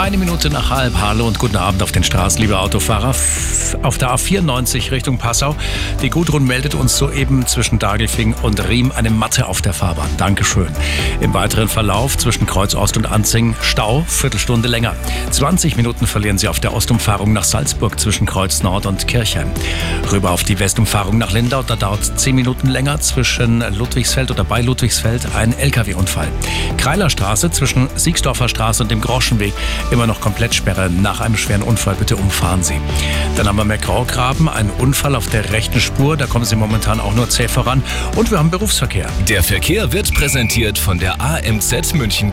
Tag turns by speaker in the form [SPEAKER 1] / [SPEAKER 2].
[SPEAKER 1] Eine Minute nach halb. Hallo und guten Abend auf den Straßen, liebe Autofahrer. Auf der A94 Richtung Passau. Die Gudrun meldet uns soeben zwischen Dagelfing und Riem eine Matte auf der Fahrbahn. Dankeschön. Im weiteren Verlauf zwischen Kreuz Ost und Anzing Stau, Viertelstunde länger. 20 Minuten verlieren Sie auf der Ostumfahrung nach Salzburg zwischen Kreuz Nord und Kirchheim. Rüber auf die Westumfahrung nach Lindau. Da dauert es 10 Minuten länger zwischen Ludwigsfeld oder bei Ludwigsfeld ein LKW-Unfall. Kreilerstraße zwischen Siegsdorfer Straße und dem Groschenweg immer noch komplett Sperre. Nach einem schweren Unfall bitte umfahren Sie. Dann haben wir McGraw-Graben, ein Unfall auf der rechten Spur. Da kommen Sie momentan auch nur zäh voran. Und wir haben Berufsverkehr.
[SPEAKER 2] Der Verkehr wird präsentiert von der AMZ München